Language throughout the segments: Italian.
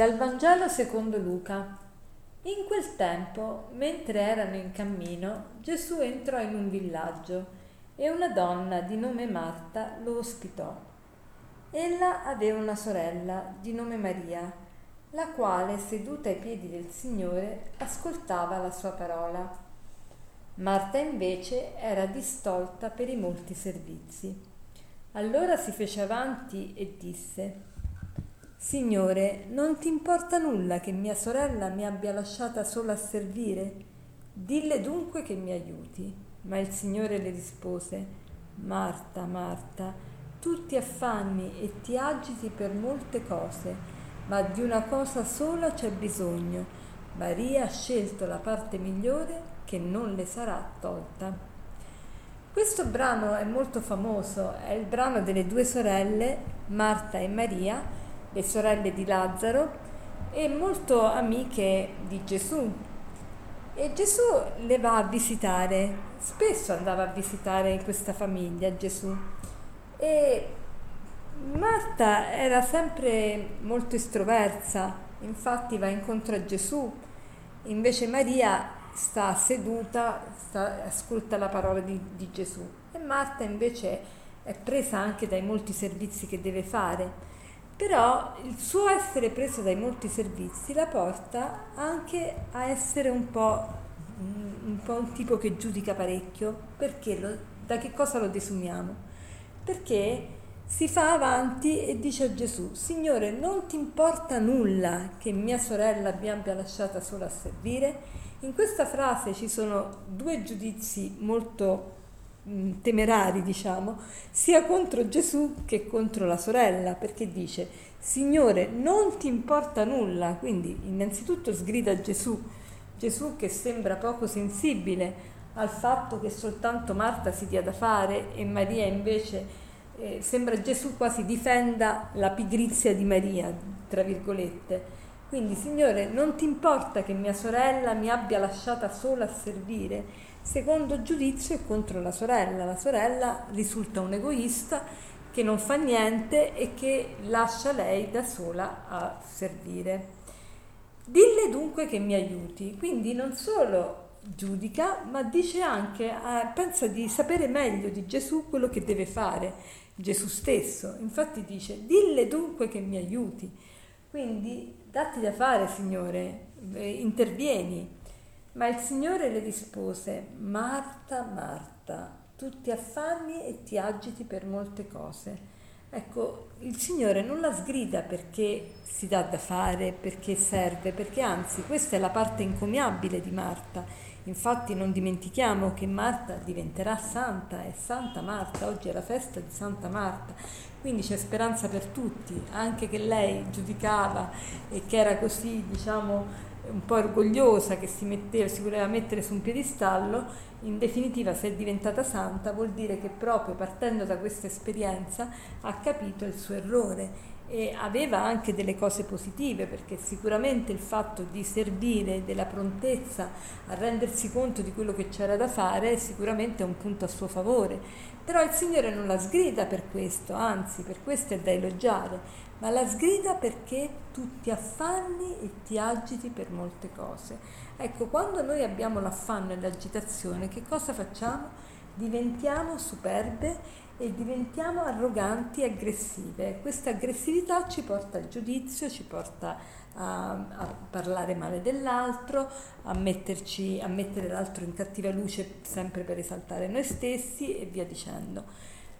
Dal Vangelo secondo Luca. In quel tempo, mentre erano in cammino, Gesù entrò in un villaggio e una donna di nome Marta lo ospitò. Ella aveva una sorella di nome Maria, la quale, seduta ai piedi del Signore, ascoltava la sua parola. Marta invece era distolta per i molti servizi. Allora si fece avanti e disse, Signore, non ti importa nulla che mia sorella mi abbia lasciata sola a servire? Dille dunque che mi aiuti. Ma il Signore le rispose, Marta, Marta, tu ti affanni e ti agiti per molte cose, ma di una cosa sola c'è bisogno. Maria ha scelto la parte migliore che non le sarà tolta. Questo brano è molto famoso, è il brano delle due sorelle, Marta e Maria, le sorelle di Lazzaro e molto amiche di Gesù. E Gesù le va a visitare, spesso andava a visitare questa famiglia Gesù. E Marta era sempre molto estroversa, infatti va incontro a Gesù, invece Maria sta seduta, sta, ascolta la parola di, di Gesù e Marta invece è presa anche dai molti servizi che deve fare però il suo essere preso dai molti servizi la porta anche a essere un po' un, po' un tipo che giudica parecchio, perché lo, da che cosa lo desumiamo? Perché si fa avanti e dice a Gesù, Signore, non ti importa nulla che mia sorella mi abbia lasciata sola a servire? In questa frase ci sono due giudizi molto temerari, diciamo, sia contro Gesù che contro la sorella, perché dice, Signore, non ti importa nulla, quindi innanzitutto sgrida Gesù, Gesù che sembra poco sensibile al fatto che soltanto Marta si dia da fare e Maria invece eh, sembra Gesù quasi difenda la pigrizia di Maria, tra virgolette. Quindi, Signore, non ti importa che mia sorella mi abbia lasciata sola a servire? Secondo giudizio è contro la sorella. La sorella risulta un egoista che non fa niente e che lascia lei da sola a servire. Dille dunque che mi aiuti. Quindi non solo giudica, ma dice anche, eh, pensa di sapere meglio di Gesù quello che deve fare Gesù stesso. Infatti dice, dille dunque che mi aiuti. Quindi datti da fare, Signore, eh, intervieni. Ma il Signore le rispose, Marta, Marta, tu ti affanni e ti agiti per molte cose. Ecco, il Signore non la sgrida perché si dà da fare, perché serve, perché anzi questa è la parte incommiabile di Marta. Infatti non dimentichiamo che Marta diventerà santa, è Santa Marta, oggi è la festa di Santa Marta, quindi c'è speranza per tutti, anche che lei giudicava e che era così, diciamo, un po' orgogliosa che si, metteva, si voleva mettere su un piedistallo, in definitiva se è diventata santa vuol dire che proprio partendo da questa esperienza ha capito il suo errore e aveva anche delle cose positive perché sicuramente il fatto di servire, della prontezza a rendersi conto di quello che c'era da fare sicuramente è un punto a suo favore. Però il Signore non la sgrida per questo, anzi per questo è da elogiare, ma la sgrida perché tu ti affanni e ti agiti per molte cose. Ecco, quando noi abbiamo l'affanno e l'agitazione, che cosa facciamo? Diventiamo superbe e diventiamo arroganti e aggressive. Questa aggressività ci porta al giudizio, ci porta a, a parlare male dell'altro, a, metterci, a mettere l'altro in cattiva luce sempre per esaltare noi stessi e via dicendo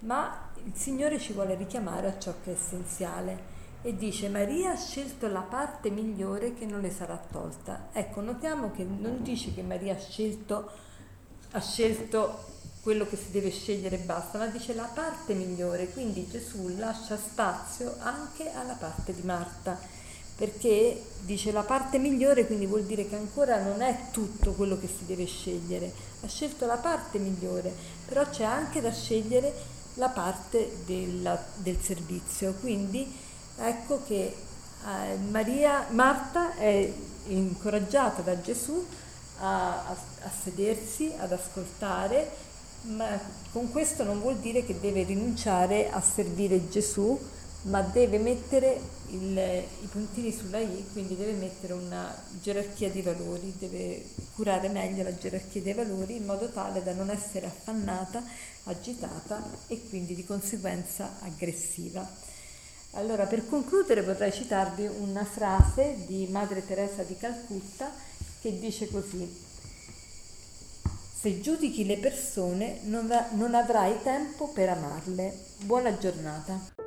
ma il Signore ci vuole richiamare a ciò che è essenziale e dice Maria ha scelto la parte migliore che non le sarà tolta. Ecco, notiamo che non dice che Maria ha scelto, ha scelto quello che si deve scegliere e basta, ma dice la parte migliore, quindi Gesù lascia spazio anche alla parte di Marta, perché dice la parte migliore, quindi vuol dire che ancora non è tutto quello che si deve scegliere, ha scelto la parte migliore, però c'è anche da scegliere la parte della, del servizio. Quindi ecco che eh, Maria, Marta è incoraggiata da Gesù a, a, a sedersi, ad ascoltare, ma con questo non vuol dire che deve rinunciare a servire Gesù ma deve mettere il, i puntini sulla I, quindi deve mettere una gerarchia di valori, deve curare meglio la gerarchia dei valori in modo tale da non essere affannata, agitata e quindi di conseguenza aggressiva. Allora, per concludere vorrei citarvi una frase di Madre Teresa di Calcutta che dice così. Se giudichi le persone non, non avrai tempo per amarle. Buona giornata.